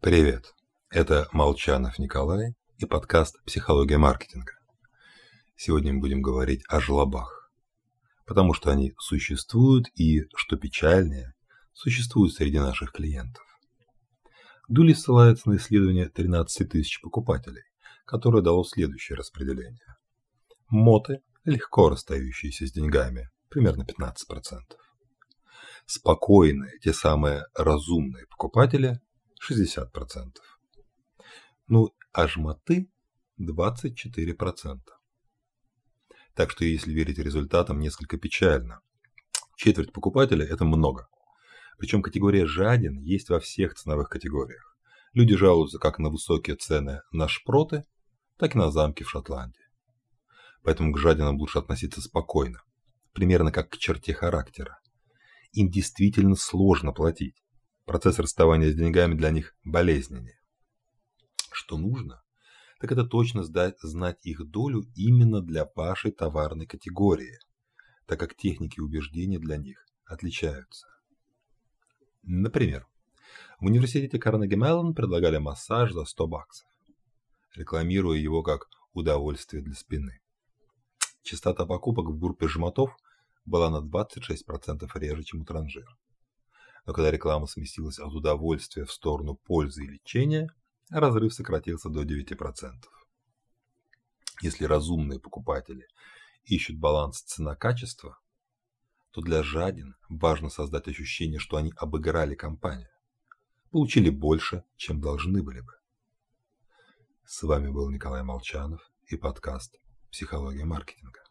Привет! Это Молчанов Николай и подкаст «Психология маркетинга». Сегодня мы будем говорить о жлобах, потому что они существуют и, что печальнее, существуют среди наших клиентов. Дули ссылается на исследование 13 тысяч покупателей, которое дало следующее распределение. Моты, легко расстающиеся с деньгами, примерно 15%. Спокойные, те самые разумные покупатели 60%. Ну, а жмоты 24%. Так что если верить результатам, несколько печально. Четверть покупателей – это много. Причем категория «жаден» есть во всех ценовых категориях. Люди жалуются как на высокие цены на шпроты, так и на замки в Шотландии. Поэтому к жадинам лучше относиться спокойно, примерно как к черте характера. Им действительно сложно платить. Процесс расставания с деньгами для них болезненнее. Что нужно? Так это точно знать их долю именно для вашей товарной категории, так как техники убеждения для них отличаются. Например, в университете Карнеги Меллон предлагали массаж за 100 баксов, рекламируя его как удовольствие для спины. Частота покупок в группе жмотов была на 26% реже, чем у транжир. Но когда реклама сместилась от удовольствия в сторону пользы и лечения, разрыв сократился до 9%. Если разумные покупатели ищут баланс цена-качество, то для жадин важно создать ощущение, что они обыграли компанию, получили больше, чем должны были бы. С вами был Николай Молчанов и подкаст «Психология маркетинга».